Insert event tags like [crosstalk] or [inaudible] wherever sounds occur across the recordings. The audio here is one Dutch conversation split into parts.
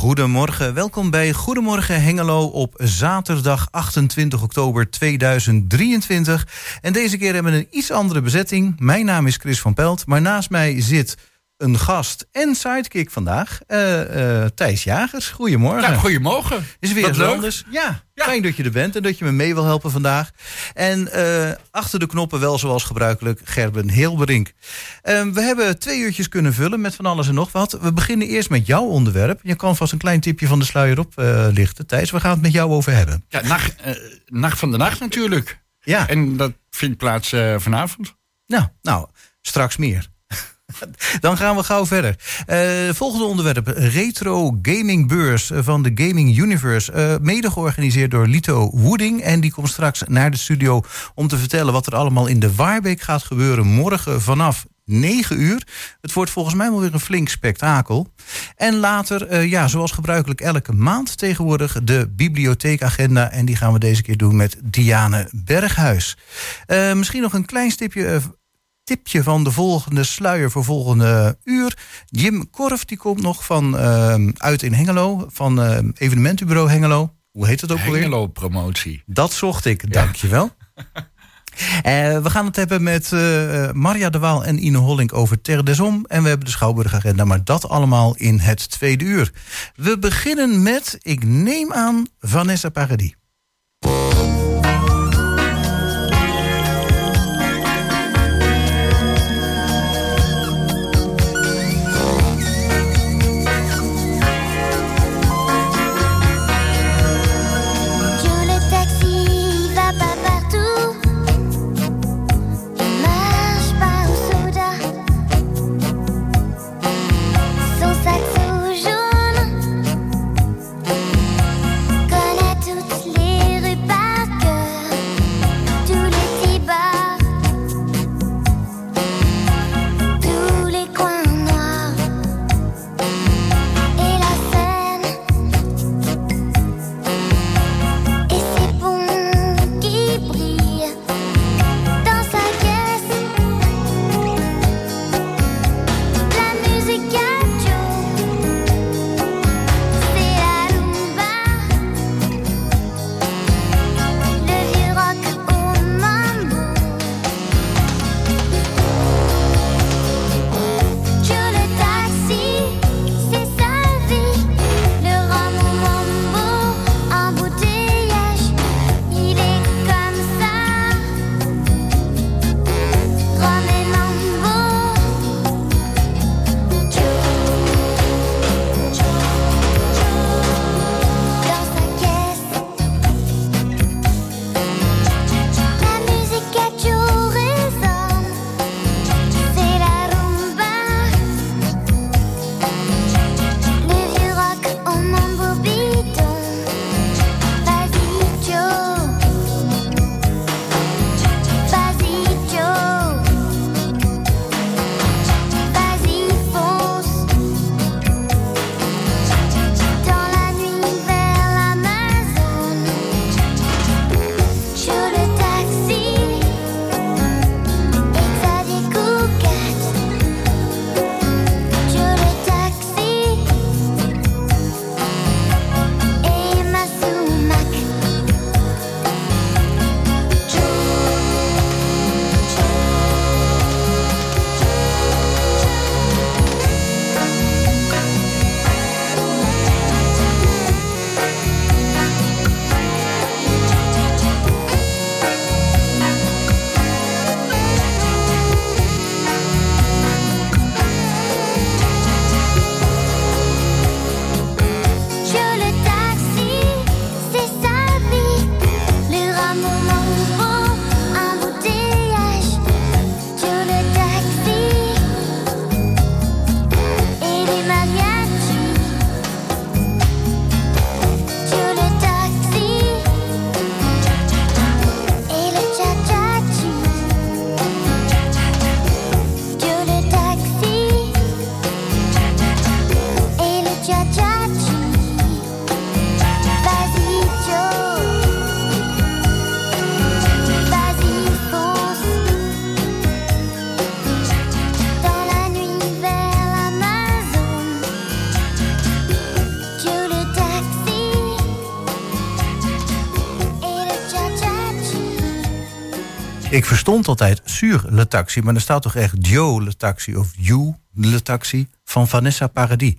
En goedemorgen, welkom bij Goedemorgen Hengelo op zaterdag 28 oktober 2023. En deze keer hebben we een iets andere bezetting. Mijn naam is Chris van Pelt, maar naast mij zit een gast en sidekick vandaag, uh, uh, Thijs Jagers. Goedemorgen. Ja, goedemorgen. Is weer eens anders. Ja, ja, fijn dat je er bent en dat je me mee wil helpen vandaag. En uh, achter de knoppen wel zoals gebruikelijk Gerben Heelberink. we hebben twee uurtjes kunnen vullen met van alles en nog wat. We beginnen eerst met jouw onderwerp. Je kan vast een klein tipje van de sluier op lichten. Thijs, we gaan het met jou over hebben. Ja, nacht, nacht van de nacht natuurlijk. Ja. En dat vindt plaats vanavond. Nou, nou, straks meer. [laughs] Dan gaan we gauw verder. Uh, volgende onderwerp: Retro Gaming Beurs van de Gaming Universe. Uh, mede georganiseerd door Lito Wooding. En die komt straks naar de studio om te vertellen wat er allemaal in de Waarbeek gaat gebeuren. Morgen vanaf 9 uur. Het wordt volgens mij wel weer een flink spektakel. En later, ja, zoals gebruikelijk elke maand tegenwoordig, de bibliotheekagenda. En die gaan we deze keer doen met Diane Berghuis. Misschien nog een klein stipje tipje van de volgende sluier voor volgende uur. Jim Korf die komt nog van uh, uit in Hengelo, van uh, evenementenbureau Hengelo. Hoe heet het ook alweer? Hengelo Promotie. Dat zocht ik, ja. dankjewel. Uh, [laughs] we gaan het hebben met uh, Maria de Waal en Ine Hollink over Terre des Om. En we hebben de Schouwburgagenda, maar dat allemaal in het tweede uur. We beginnen met, ik neem aan, Vanessa Paradis. Ik verstond altijd sur le taxi, maar er staat toch echt Joe le taxi of You le taxi van Vanessa Paradis.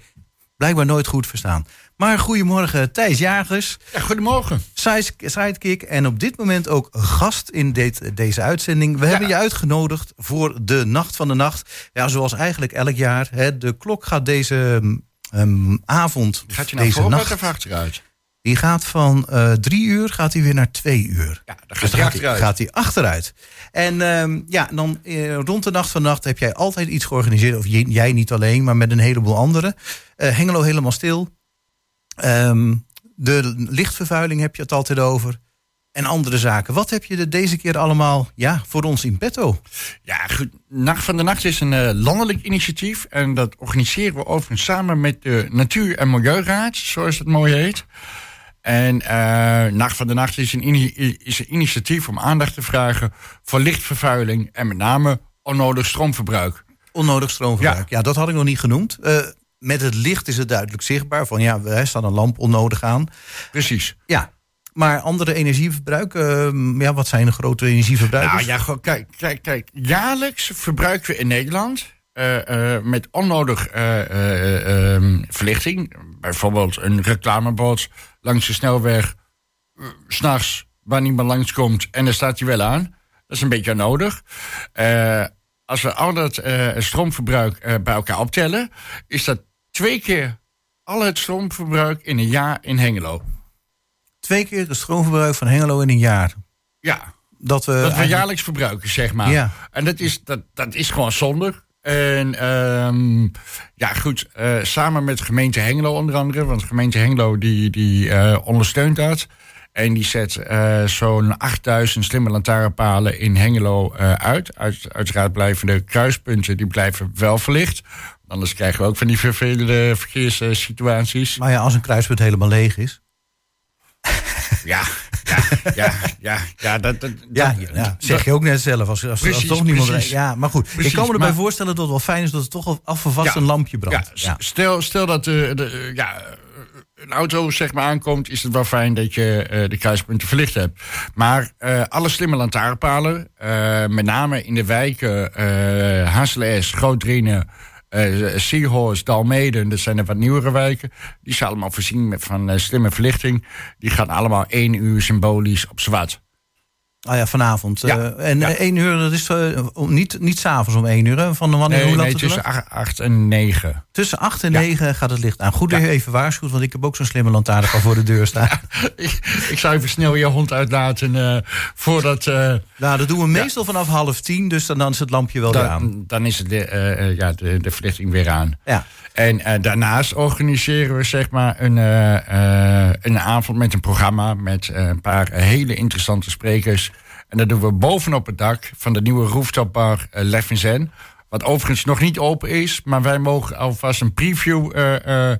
Blijkbaar nooit goed verstaan. Maar goedemorgen, Thijs Jagers. Ja, goedemorgen. Sidekick en op dit moment ook gast in dit, deze uitzending. We hebben je uitgenodigd voor de Nacht van de Nacht. Ja, zoals eigenlijk elk jaar. Hè, de klok gaat deze um, avond, gaat je naar deze nacht... of achteruit? Die gaat van uh, drie uur gaat hij weer naar twee uur. Ja, dan gaat, dus hij, achteruit. gaat hij achteruit. En uh, ja, dan uh, rond de nacht van nacht heb jij altijd iets georganiseerd. Of jij niet alleen, maar met een heleboel anderen. Hengelo helemaal stil. Um, de lichtvervuiling heb je het altijd over. En andere zaken. Wat heb je er deze keer allemaal ja, voor ons in petto? Ja, goed. Nacht van de Nacht is een landelijk initiatief. En dat organiseren we overigens samen met de Natuur- en Milieuraad, zoals het mooi heet. En uh, Nacht van de Nacht is een, is een initiatief om aandacht te vragen voor lichtvervuiling en met name onnodig stroomverbruik. Onnodig stroomverbruik, ja, dat had ik nog niet genoemd. Uh, met het licht is het duidelijk zichtbaar van ja, er staat een lamp onnodig aan. Precies. Ja, maar andere energieverbruik, uh, ja, wat zijn de grote energieverbruikers? Nou ja, kijk, kijk, kijk. Jaarlijks verbruiken we in Nederland uh, uh, met onnodig ehm, verlichting. Bijvoorbeeld een reclamebord langs de snelweg, uh, s'nachts, waar niemand langskomt en dan staat hij wel aan. Dat is een beetje nodig. Uh, als we al dat uh, stroomverbruik bij elkaar optellen, is dat twee keer al het stroomverbruik in een jaar in Hengelo. Twee keer het stroomverbruik van Hengelo in een jaar? Ja. Dat we, dat we eigenlijk... jaarlijks verbruiken, zeg maar. Ja. En dat is, dat, dat is gewoon zonde. En um, ja, goed, uh, samen met gemeente Hengelo onder andere, want gemeente Hengelo die, die uh, ondersteunt dat. En die zet uh, zo'n 8000 slimme lantaarnpalen in Hengelo uit. uit. Uiteraard blijven de kruispunten, die blijven wel verlicht. Anders krijgen we ook van die vervelende verkeerssituaties. Maar ja, als een kruispunt helemaal leeg is. Ja, [laughs] ja, ja, ja, ja, dat, dat, ja, ja, zeg je ook net zelf. Als, als, precies, als toch niemand. Precies, ja, maar goed. Precies, ik kan me erbij maar, voorstellen dat het wel fijn is dat het toch afgevast ja, een lampje brandt. Ja, Stel, stel dat de, de, ja, een auto zeg maar aankomt, is het wel fijn dat je uh, de kruispunten verlicht hebt. Maar uh, alle slimme lantaarnpalen, uh, met name in de wijken uh, HSLS, uh, Seahorse, Dalmeden, dat zijn de wat nieuwere wijken. Die zijn allemaal voorzien met van uh, slimme verlichting. Die gaan allemaal één uur symbolisch op zwart. Ah ja, vanavond. Ja, uh, en ja. één uur, dat is uh, niet, niet s'avonds om één uur. Van wanneer, nee, hoe laat nee, tussen acht en negen. Tussen acht en ja. negen gaat het licht aan. Goed dat je even waarschuwt, want ik heb ook zo'n slimme lantaarn al voor de deur staan. [laughs] ik, ik, zou even snel je hond uitlaten uh, voordat... nou, dat doen we meestal vanaf half tien, dus dan, dan is het lampje wel dan, weer aan. Dan is het de, ja, de, de verlichting weer aan. Ja. En daarnaast organiseren we zeg maar een, een avond met een programma... met een paar hele interessante sprekers... En dat doen we bovenop het dak van de nieuwe rooftopbar uh, Leffinzen. Wat overigens nog niet open is, maar wij mogen alvast een preview. Uh, uh,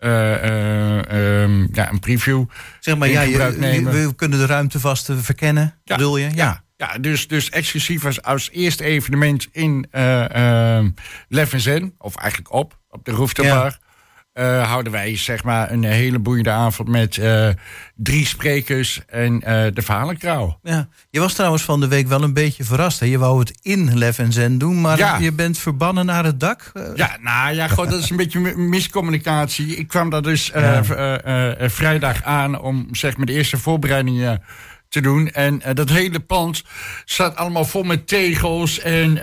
uh, um, ja, een preview. Zeg maar, ja, je, nemen. we kunnen de ruimte vast verkennen, ja, bedoel je? Ja. ja. Ja, dus, dus exclusief als, als eerste evenement in uh, Leffinzen, of eigenlijk op, op de rooftopbar. Ja. Uh, houden wij zeg maar een hele boeiende avond met uh, drie sprekers en uh, de verhalenkraal. Ja, je was trouwens van de week wel een beetje verrast. Hè? Je wou het in Lef en Zen doen, maar ja. je bent verbannen naar het dak. Ja, nou ja, god, dat is een [laughs] beetje miscommunicatie. Ik kwam daar dus ja. vrijdag aan om zeg maar de eerste voorbereidingen te doen. En dat hele pand staat allemaal vol met tegels en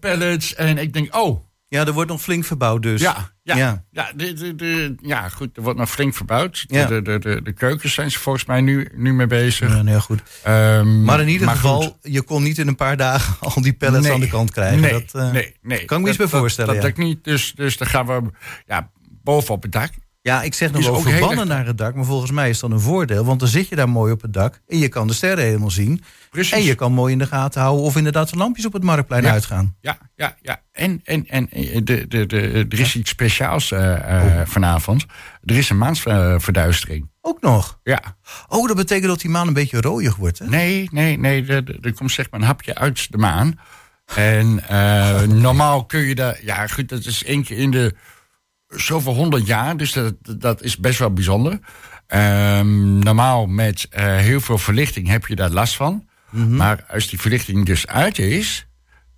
pallets. En ik denk, oh... Ja, er wordt nog flink verbouwd dus. Ja, ja, ja. ja, de, de, de, ja goed, er wordt nog flink verbouwd. Ja. De, de, de, de keukens zijn ze volgens mij nu, nu mee bezig. Ja, heel goed. Um, maar in ieder maar geval, goed. je kon niet in een paar dagen [laughs] al die pallets nee, aan de kant krijgen. Nee, dat uh, nee, nee. kan ik me iets bij voorstellen. Dat, ja. dat niet, dus, dus dan gaan we ja, bovenop het dak. Ja, ik zeg nog wel verbannen naar het dak, maar volgens mij is dat een voordeel. Want dan zit je daar mooi op het dak en je kan de sterren helemaal zien. Precies. En je kan mooi in de gaten houden of inderdaad de lampjes op het marktplein ja. uitgaan. Ja, ja, ja. En, en, en de, de, de, er is iets speciaals uh, uh, vanavond. Er is een maansverduistering. Ook nog? Ja. Oh, dat betekent dat die maan een beetje rooier wordt, hè? Nee, nee, nee. Er, komt zeg maar een hapje uit de maan. En uh, normaal kun je daar... Ja, goed, dat is keer in de zoveel honderd jaar, dus dat, dat is best wel bijzonder. Um, normaal met uh, heel veel verlichting heb je daar last van. Mhm. Maar als die verlichting dus uit is,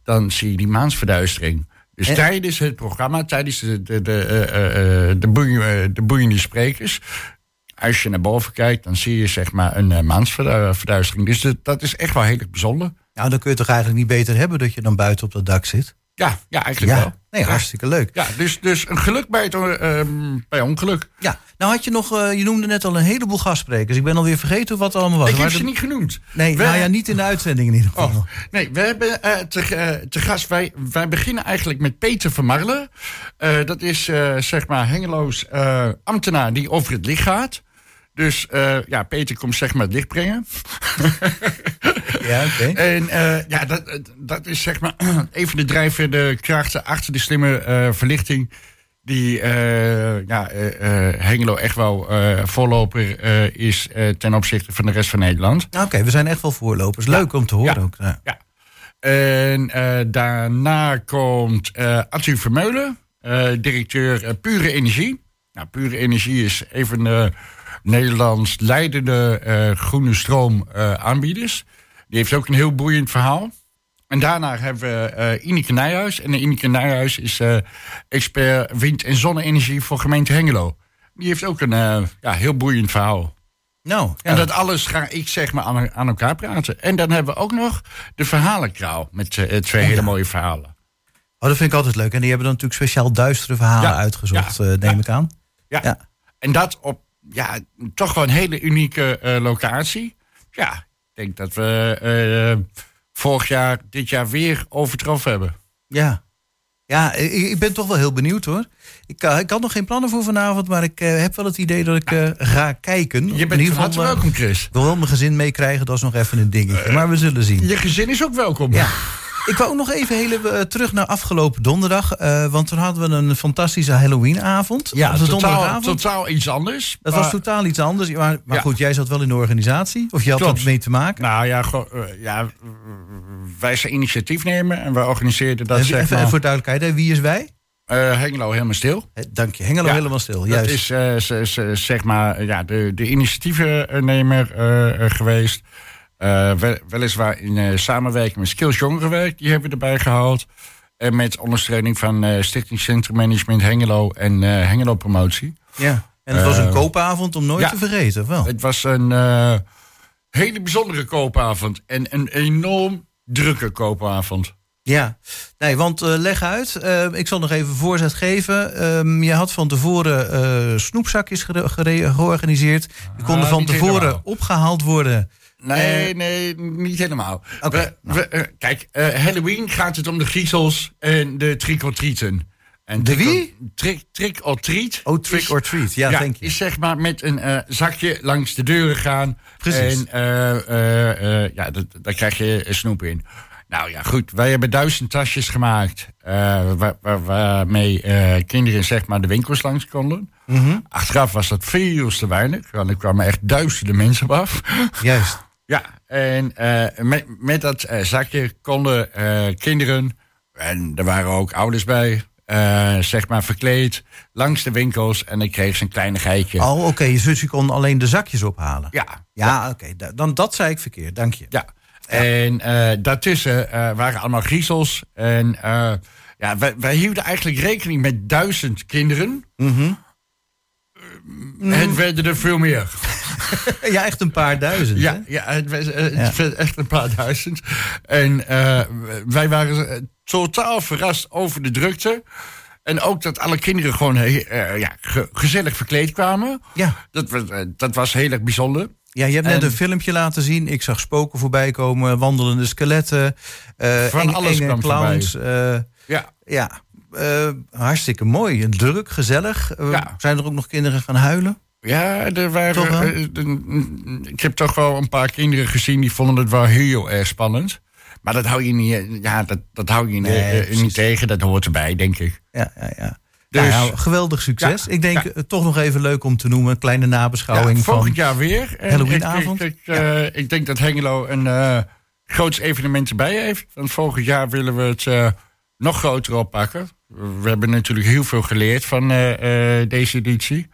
dan zie je die maansverduistering. Dus tijdens het programma, tijdens de, de, de, uh, de, boeien, de boeiende sprekers, als je naar boven kijkt, dan zie je zeg maar een maansverduistering. Dus dat is echt wel heel erg bijzonder. Nou, dan kun je toch eigenlijk niet beter hebben dat je dan buiten op dat dak zit? Ja, ja eigenlijk wel. Nee, hartstikke leuk. Ja, dus, dus een geluk bij, het, uh, bij ongeluk. Ja, nou had je nog, uh, je noemde net al een heleboel gastsprekers. Ik ben alweer vergeten wat het allemaal was. Ik heb ze niet genoemd. Nee, nou ja, niet in de uitzending in ieder geval. Oh, nee, we hebben uh, te, te, gast, wij, wij beginnen eigenlijk met Peter van Marle. dat is zeg maar Hengeloos ambtenaar die over het licht gaat. Dus uh, ja, Peter komt zeg maar het licht brengen. [laughs] ja, oké. En uh, ja, dat, dat is zeg maar [clears throat] even de drijvende krachten achter de slimme uh, verlichting. Die ja, Hengelo echt wel voorloper is ten opzichte van de rest van Nederland. Oké, we zijn echt wel voorlopers. Leuk om te horen ja, ook. Ja. ja. En daarna komt Arthur Vermeulen, directeur Pure Energie. Nou, Pure Energie is even Nederlands leidende uh, groene stroom uh, aanbieders. Die heeft ook een heel boeiend verhaal. En daarna hebben we uh, Ineke Nijhuis. En Ineke Nijhuis is expert wind- en zonne-energie voor gemeente Hengelo. Die heeft ook een ja, heel boeiend verhaal. Nou, ja. En dat alles ga ik zeg maar aan, aan, elkaar praten. En dan hebben we ook nog de verhalenkraal met twee hele mooie verhalen. Oh, dat vind ik altijd leuk. En die hebben dan natuurlijk speciaal duistere verhalen uitgezocht, neem ik aan. Ja. En dat op ja, toch wel een hele unieke uh, locatie. Ja, ik denk dat we uh, vorig jaar, dit jaar weer overtroffen hebben. Ja, ja ik, ik ben toch wel heel benieuwd hoor. Ik, uh, ik had nog geen plannen voor vanavond, maar ik heb wel het idee dat ik ga kijken. Je bent in ieder geval welkom, Chris. Ik wil wel mijn gezin meekrijgen, dat is nog even een dingetje. maar we zullen zien. Je gezin is ook welkom. Ja. Ik wou ook nog even heel, uh, terug naar afgelopen donderdag. Uh, want toen hadden we een fantastische Halloweenavond. Ja, totaal, totaal iets anders. Dat was totaal iets anders. Maar, maar goed, jij zat wel in de organisatie. Of je had Klopt. wat mee te maken? Nou ja, uh, ja wij zijn initiatief nemen en wij organiseerden dat. Even, zeg maar, voor duidelijkheid, wie is wij? Uh, Hengelo helemaal stil. Dank je, Hengelo helemaal stil. Juist. Dat is uh, zeg maar ja, de, de initiatievennemer uh, geweest. Uh, weliswaar in uh, samenwerking met Skills Jongerenwerk, die hebben we erbij gehaald. En met ondersteuning van uh, Stichting Centrum Management Hengelo en Hengelo Promotie. Ja, en het was een koopavond om nooit te vergeten, wel? Het was een hele bijzondere koopavond en een enorm drukke koopavond. Ja, nee, want leg uit. ik zal nog even voorzet geven. Um, je had van tevoren snoepzakjes georganiseerd. Die konden ah, van tevoren opgehaald worden Nee, uh, nee, niet helemaal. Okay, nou. we, uh, kijk, uh, Halloween gaat het om de griezels en de trick-or-treaten. En de wie? Trick, trick or treat. Oh, trick or treat. Ja, denk je. Is zeg maar met een zakje langs de deuren gaan. Precies. En ja, daar krijg je snoep in. Nou ja, goed. Wij hebben duizend tasjes gemaakt. waar, waar, waarmee kinderen zeg maar de winkels langs konden. Mm -hmm. Achteraf was dat veel te weinig. Want er kwamen echt duizenden mensen op af. Juist. Ja, en uh, met, met dat uh, zakje konden uh, kinderen, en er waren ook ouders bij, zeg maar verkleed, langs de winkels. En dan kreeg ze een kleinigheidje. Oh, oké. Okay. Je kon alleen de zakjes ophalen? Ja. Ja, ja. oké. Okay. Dan Dat zei ik verkeerd, dank je. Ja. ja. En daartussen waren allemaal griezels. En ja, wij, wij, hielden eigenlijk rekening met duizend kinderen. Mm Het werden er veel meer. [laughs] ja, echt een paar duizend. Ja, ja het was uh, echt een paar duizend. En uh, wij waren eh, totaal verrast over de drukte. En ook dat alle kinderen gewoon uh, ja, ge gezellig verkleed kwamen. Ja. Dat, was, dat was heel erg bijzonder. Ja, je hebt net een filmpje laten zien. Ik zag spoken voorbij komen, wandelende skeletten. Van eng, alles enge clowns. ja. ja. Hartstikke mooi. Druk, gezellig. Ja. Zijn er ook nog kinderen gaan huilen? Ja, er waren. Uh, ik heb toch wel een paar kinderen gezien die vonden het wel heel erg spannend. Maar dat hou je niet, ja, dat, dat hou je nee, niet tegen. Dat hoort erbij, denk ik. Ja, ja, ja. Dus, nou, geweldig succes. ik denk ja. toch nog even leuk om te noemen. Kleine nabeschouwing volgend jaar weer. Halloweenavond. Ik, ik, ik, ik, denk dat Hengelo een uh, groot evenement erbij heeft. Want volgend jaar willen we het nog groter oppakken. We hebben natuurlijk heel veel geleerd van deze editie.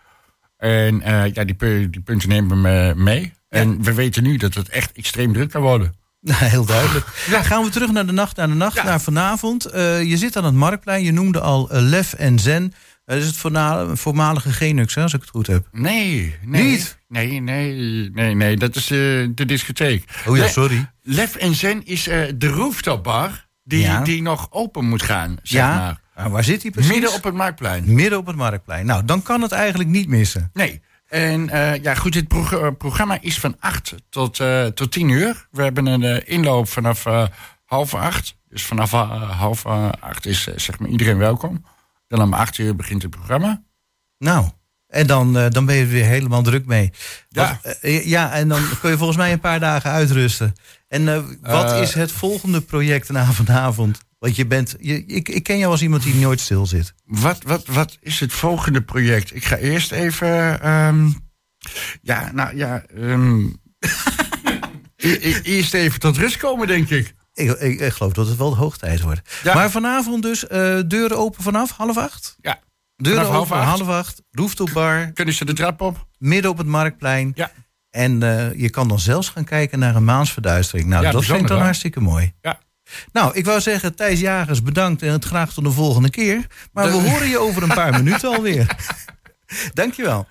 En uh, ja, die, die, punten nemen we mee. En we weten nu dat het echt extreem druk kan worden. [laughs] Nou, heel duidelijk. Ja. Gaan we terug naar de nacht, naar de nacht, naar vanavond. Uh, je zit aan het Marktplein, je noemde al uh, Lef en Zen. Dat is het voormalige Genux, hè, als ik het goed heb. Nee, nee. Niet? Nee, nee, nee, nee. Dat is de discotheek. Oh ja, sorry. Lef en Zen is de rooftopbar die, die nog open moet gaan, zeg maar. Maar waar zit hij precies? Midden op het Marktplein. Midden op het Marktplein. Nou, dan kan het eigenlijk niet missen. Nee. En uh, ja, goed, dit pro programma is van 8 tot, uh, tot 10 uur. We hebben een uh, inloop vanaf half acht. Dus vanaf half acht is zeg maar iedereen welkom. Dan om 8 uur begint het programma. Nou, en dan, dan ben je er weer helemaal druk mee. Ja. Wat, ja, en dan kun je volgens mij een paar dagen uitrusten. En wat is het volgende project na vanavond? Want je bent, je, ik, ik ken jou als iemand die nooit stil zit. Wat, wat, wat is het volgende project? Ik ga eerst even. Um, ja, nou ja. Um, [laughs] eerst even tot rust komen, denk ik. Ik, ik, ik geloof dat het wel de hoogtijd wordt. Ja. Maar vanavond dus uh, deuren open vanaf half acht? Ja. Deuren vanaf open half acht. half acht. Rooftopbar. Kunnen ze de trap op? Midden op het marktplein. Ja. En uh, je kan dan zelfs gaan kijken naar een maansverduistering. Nou, ja, dat vind ik dan hartstikke mooi. Ja. Nou, ik wou zeggen, Thijs Jagers, bedankt en het graag tot de volgende keer. Maar we horen je over een paar [laughs] minuten alweer. [laughs] Dankjewel.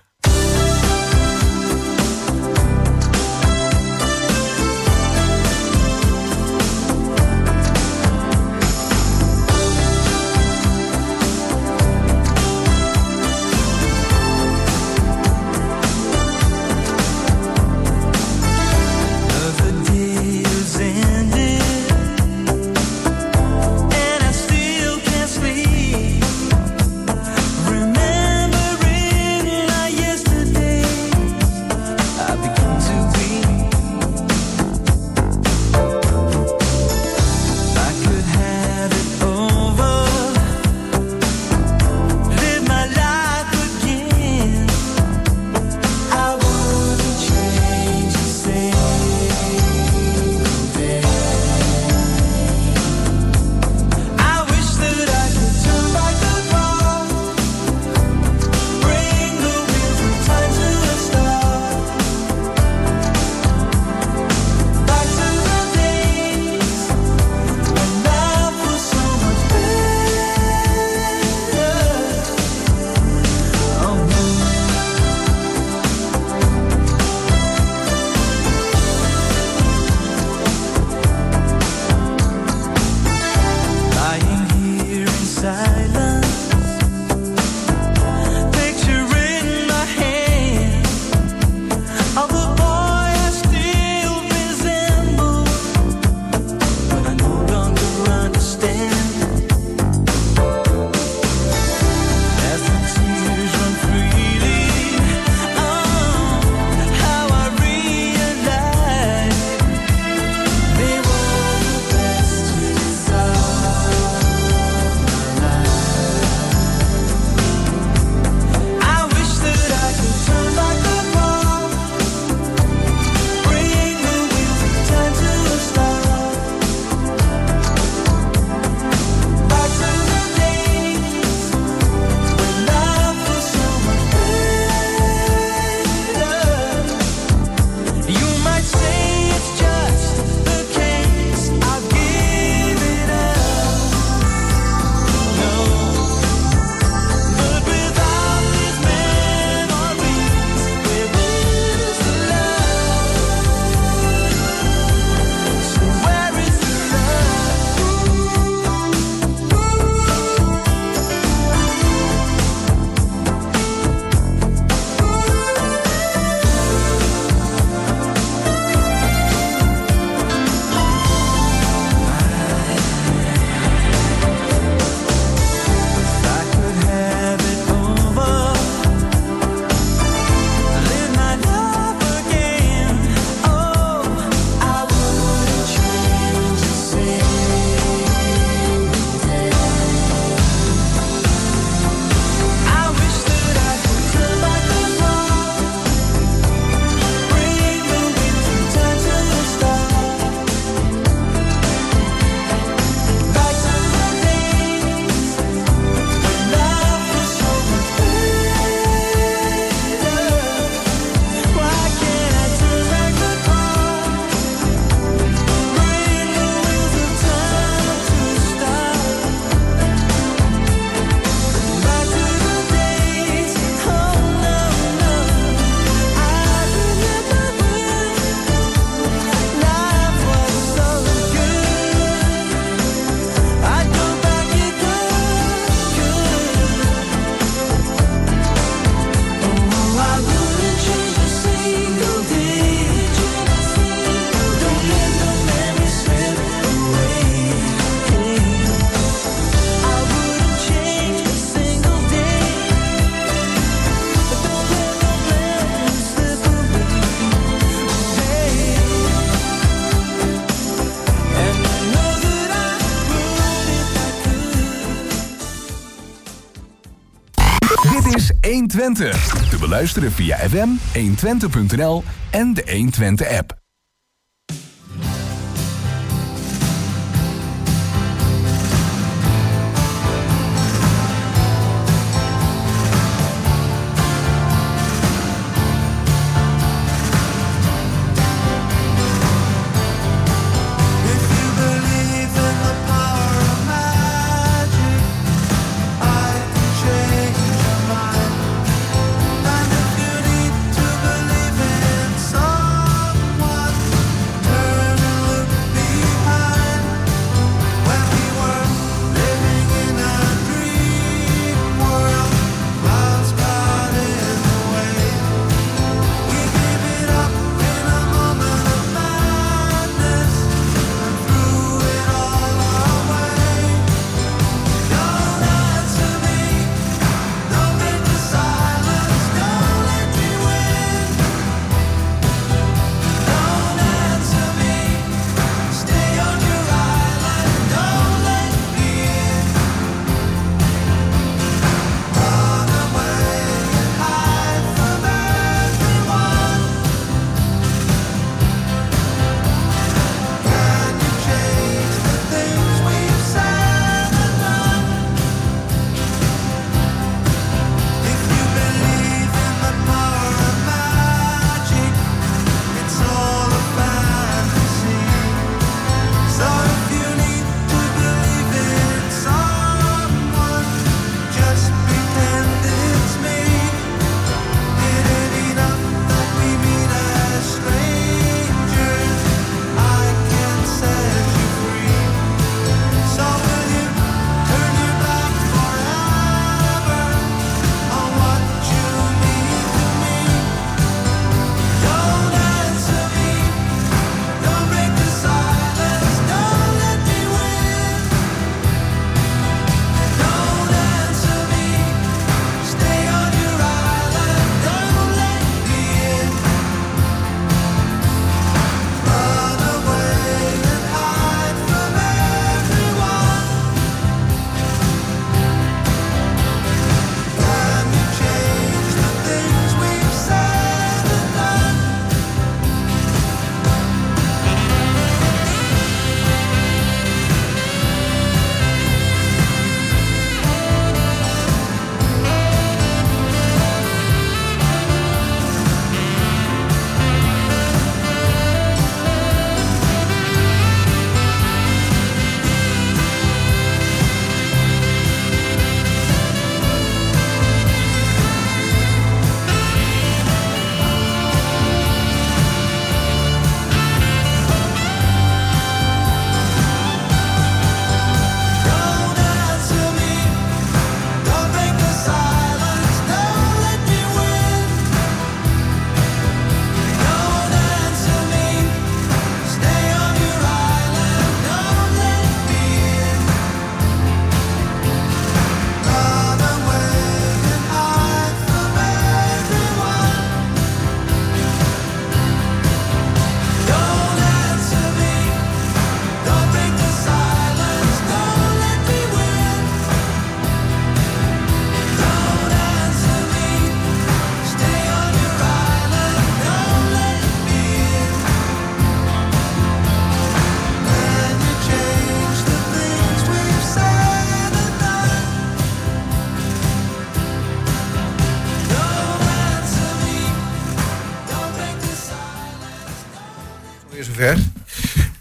120. Te beluisteren via FM, 120.nl en de 120 app.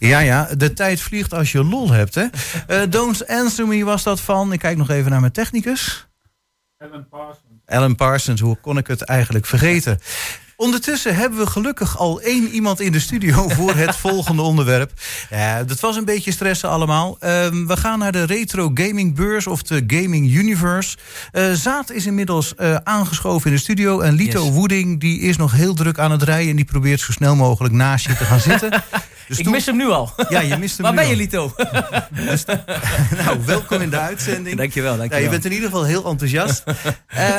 Ja, ja, de tijd vliegt als je lol hebt, hè? Uh, [laughs] Don't Answer Me was dat van... Ik kijk nog even naar mijn technicus. Alan Parsons. Alan Parsons, hoe kon ik het eigenlijk vergeten? Ondertussen hebben we gelukkig al één iemand in de studio [laughs] voor het volgende onderwerp. Ja, dat was een beetje stressen allemaal. Ehm, we gaan naar de Retro Gaming Beurs of de Gaming Universe. Uh, Zaad is inmiddels uh, aangeschoven in de studio. En Lito Woeding die is nog heel druk aan het rijden. En die probeert zo snel mogelijk naast je te gaan zitten. [laughs] Dus ik mis hem nu al. Ja, je mist hem Waar ben je, Lito? [laughs] Dus, [laughs] nou, welkom in de uitzending. Dankjewel, dankjewel. Ja, je bent in ieder geval heel enthousiast.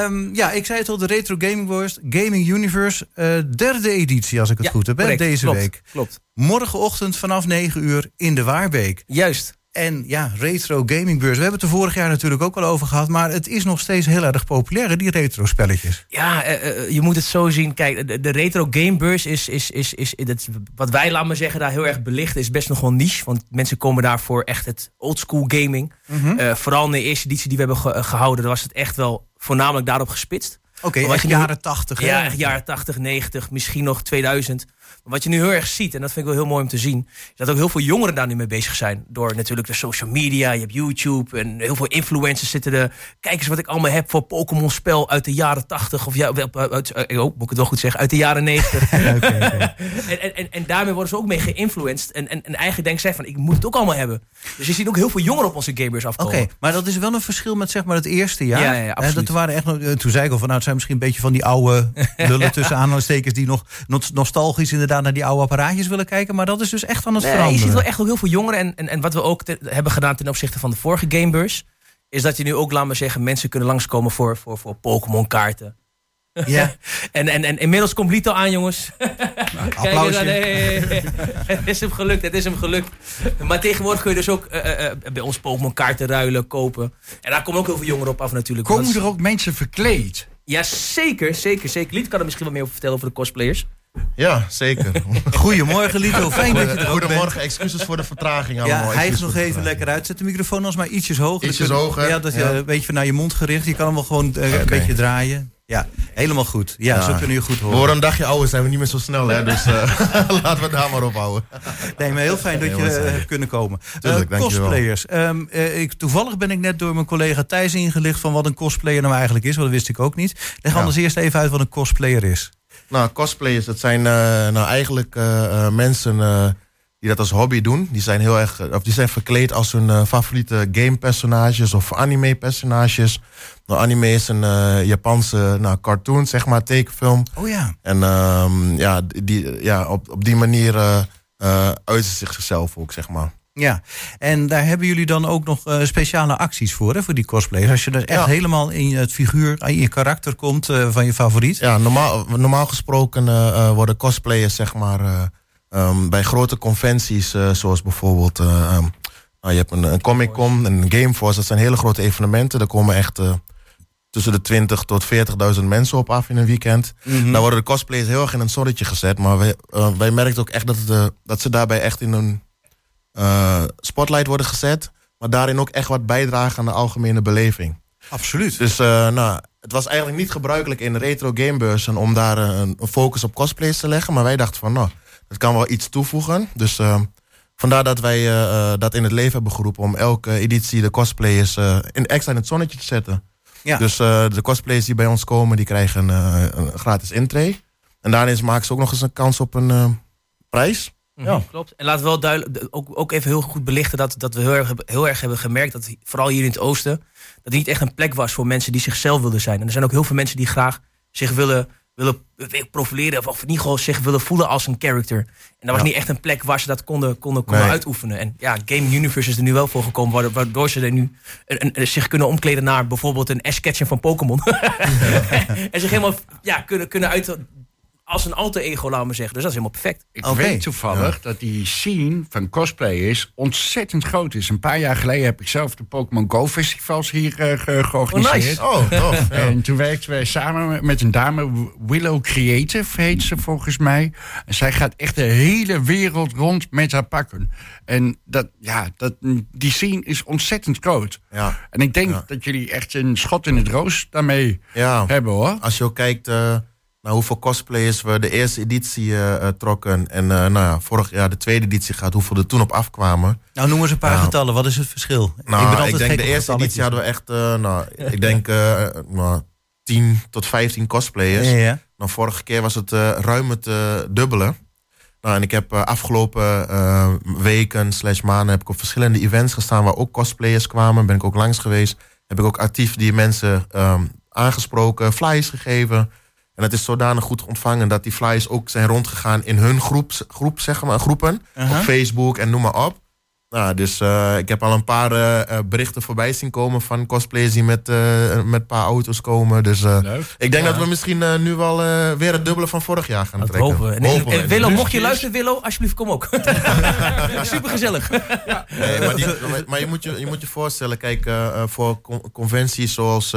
um, [laughs] ja, ik zei het al, de Retro Gaming Wars, Gaming Universe, uh, derde editie als ik het goed heb, correct, deze klopt, week. Klopt. Morgenochtend vanaf 9 uur in de Waarbeek. Juist. En ja, retro gamingbeurs. We hebben het er vorig jaar natuurlijk ook al over gehad. Maar het is nog steeds heel erg populair, die retro spelletjes. Ja, uh, je moet het zo zien. Kijk, de, retro gamebeurs is, is, is, is, is, wat wij, laten we zeggen, daar heel erg belichten, is best nog wel niche. Want mensen komen daar voor echt het oldschool gaming. Mm vooral in de eerste editie die we hebben gehouden, was het echt wel voornamelijk daarop gespitst. Oké, okay, jaren 80. Ja, echt jaren 80, 90, misschien nog 2000 wat je nu heel erg ziet, en dat vind ik wel heel mooi om te zien, is dat ook heel veel jongeren daar nu mee bezig zijn. Door natuurlijk de social media, je hebt YouTube en heel veel influencers zitten er. Kijk eens wat ik allemaal heb voor Pokémon spel uit de jaren 80 of ja, uit, oh, moet ik het wel goed zeggen, uit de jaren 90. [laughs] [laughs] En, en, en, daarmee worden ze ook mee geïnfluenced. En, en, en eigenlijk denken zij van, ik moet het ook allemaal hebben. Dus je ziet ook heel veel jongeren op onze gamers afkomen. Oké, maar dat is wel een verschil met zeg maar het eerste jaar. Ja, ja, absoluut. dat waren echt, eh, toen zei ik al van, nou het zijn misschien een beetje van die oude [laughs] lullen tussen aanhalingstekens die nog nostalgisch inderdaad naar die oude apparaatjes willen kijken. Maar dat is dus echt aan het nee, veranderen. Je ziet wel echt ook heel veel jongeren. En, en, en wat we ook hebben gedaan ten opzichte van de vorige Gamebus... is dat je nu ook, laat maar zeggen, mensen kunnen langskomen voor, voor, voor Pokémon kaarten. Ja. [laughs] en, en, en inmiddels komt Lito aan, jongens. [laughs] Nou, applausje. [laughs] het is hem gelukt, het is hem gelukt. Maar tegenwoordig kun je dus ook uh, uh, bij ons Pokémon kaarten ruilen, kopen. En daar komen ook heel veel jongeren op af natuurlijk. Komen er ook mensen verkleed? Ja, zeker, zeker, zeker. Liet kan er misschien wat meer over vertellen over de cosplayers. Ja, zeker. [laughs] Goedemorgen, Lito. Fijn dat je er Goedemorgen, excuses voor de vertraging allemaal. Ja, hij is nog even lekker uit. Zet de microfoon als maar ietsjes hoger. Ietsjes hoger. Ja, dat je een beetje naar je mond gericht. Je kan hem wel gewoon uh, een beetje draaien. Ja, helemaal goed. Ja, zo kunnen je goed horen. Worden een dagje ouder, zijn we niet meer zo snel, hè? [laughs] Dus uh, [laughs] laten we daar maar op houden. Nee, maar heel fijn dat je uh, hebt kunnen komen. Tuurlijk, uh, cosplayers. Um, ik, toevallig ben ik net door mijn collega Thijs ingelicht van wat een cosplayer nou eigenlijk is. Want dat wist ik ook niet. Leg ja. anders eerst even uit wat een cosplayer is. Nou, cosplayers, dat zijn uh, nou eigenlijk uh, mensen die dat als hobby doen. Die zijn heel erg, of die zijn verkleed als hun favoriete game-personages of anime-personages. Nou, anime is een Japanse nou, cartoon, zeg maar, tekenfilm. Oh ja. En um, ja, die, ja, op, op die manier uiten ze zichzelf ook, zeg maar. Ja, en daar hebben jullie dan ook nog uh, speciale acties voor, hè, voor die cosplayers. Als je er echt helemaal in het figuur, in je karakter komt uh, van je favoriet. Ja, normaal, normaal gesproken uh, worden cosplayers, zeg maar, um, bij grote conventies, zoals bijvoorbeeld, um, nou, je hebt een, een Comic Con en een Gameforce. Dat zijn hele grote evenementen. Daar komen echt tussen de 20 tot 40.000 mensen op af in een weekend. Mm -hmm. Dan worden de cosplayers heel erg in een zonnetje gezet. Maar wij, wij merken ook echt dat, het, dat ze daarbij echt in een uh, spotlight worden gezet. Maar daarin ook echt wat bijdragen aan de algemene beleving. Absoluut. Dus uh, nou, het was eigenlijk niet gebruikelijk in retro gamebeurzen om daar een, een, focus op cosplays te leggen. Maar wij dachten van nou, dat kan wel iets toevoegen. Dus uh, vandaar dat wij uh, dat in het leven hebben geroepen om elke editie de cosplayers in, extra in het zonnetje te zetten. Ja. Dus de cosplayers die bij ons komen, die krijgen een gratis intree. En daarin maken ze ook nog eens een kans op een prijs. Ja, mhm. klopt. En laten we wel duidelijk, ook, ook even heel goed belichten dat, dat we heel erg, heel erg hebben gemerkt dat vooral hier in het oosten, dat het niet echt een plek was voor mensen die zichzelf wilden zijn. En er zijn ook heel veel mensen die graag zich willen, willen profileren of in ieder geval zich willen voelen als een character. En dat was niet echt een plek waar ze dat konden, konden, konden uitoefenen. En ja, Game Universe is er nu wel voor gekomen, waardoor ze er nu een, een, zich kunnen omkleden naar bijvoorbeeld een S-catcher van Pokémon. [laughs] en zich helemaal ja, kunnen, kunnen uit, als een alter ego, laten we zeggen. Dus dat is helemaal perfect. Ik weet toevallig dat die scene van cosplayers ontzettend groot is. Een paar jaar geleden heb ik zelf de Pokémon Go festivals hier uh, georganiseerd. Oh, nice. oh tof. [laughs] En toen werkten wij samen met een dame, Willow Creative heet ze volgens mij. En zij gaat echt de hele wereld rond met haar pakken. En dat, ja, dat, die scene is ontzettend groot. Ja. En ik denk dat jullie echt een schot in het roos daarmee hebben hoor. Als je ook kijkt... Uh nou, hoeveel cosplayers we de eerste editie uh, trokken. En uh, nou ja, vorig jaar de tweede editie gaat, hoeveel er toen op afkwamen. Nou, noem eens een paar nou, getallen. Wat is het verschil? Nou, ik, ik denk de eerste editie hadden we echt, uh, nou, [laughs] ik denk nou, 10 tot 15 cosplayers. Ja, ja. Nou, vorige keer was het ruim het dubbele. Nou, en ik heb afgelopen weken slash maanden heb ik op verschillende events gestaan waar ook cosplayers kwamen. Ben ik ook langs geweest. Heb ik ook actief die mensen um, aangesproken, flyers gegeven. En het is zodanig goed ontvangen dat die flyers ook zijn rondgegaan in hun groep, groep zeg maar, groepen. Op Facebook en noem maar op. Nou, dus uh, ik heb al een paar uh, berichten voorbij zien komen van cosplayers die met, uh, met een paar auto's komen. Dus ik denk dat we misschien nu wel weer het dubbele van vorig jaar gaan dat trekken. Hopen. Nee, hopen. Willow, mocht je luisteren, Willow, alsjeblieft kom ook. [laughs] Super gezellig. Ja. Nee, maar, die, maar, je, moet je, je moet je voorstellen, kijk, voor conventies zoals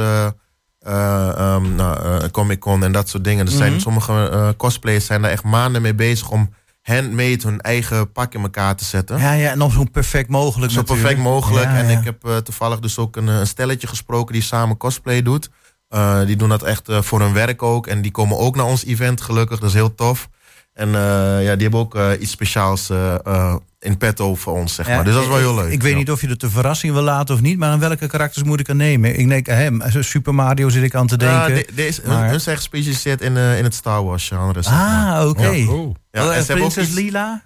um, nou, Comic Con en dat soort dingen. Er zijn mm -hmm. sommige cosplayers zijn daar echt maanden mee bezig om handmade hun eigen pak in elkaar te zetten. Ja, ja en dan zo perfect mogelijk. Zo perfect mogelijk. en ik heb toevallig dus ook een, een, stelletje gesproken die samen cosplay doet. Die doen dat echt voor hun werk ook. En die komen ook naar ons event gelukkig. Dat is heel tof. En ja, die hebben ook iets speciaals in petto voor ons, zeg maar. dus dat is wel heel leuk. Ik weet niet of je het de verrassing wil laten of niet, maar aan welke karakters moet ik er nemen? Ik denk, hem, Super Mario zit ik aan te denken. Ja, deze, maar... hun zijn gespecialiseerd in, in het Star Wars genre. Ah, oké. Okay. Oh. Ja, en Prinses Lila?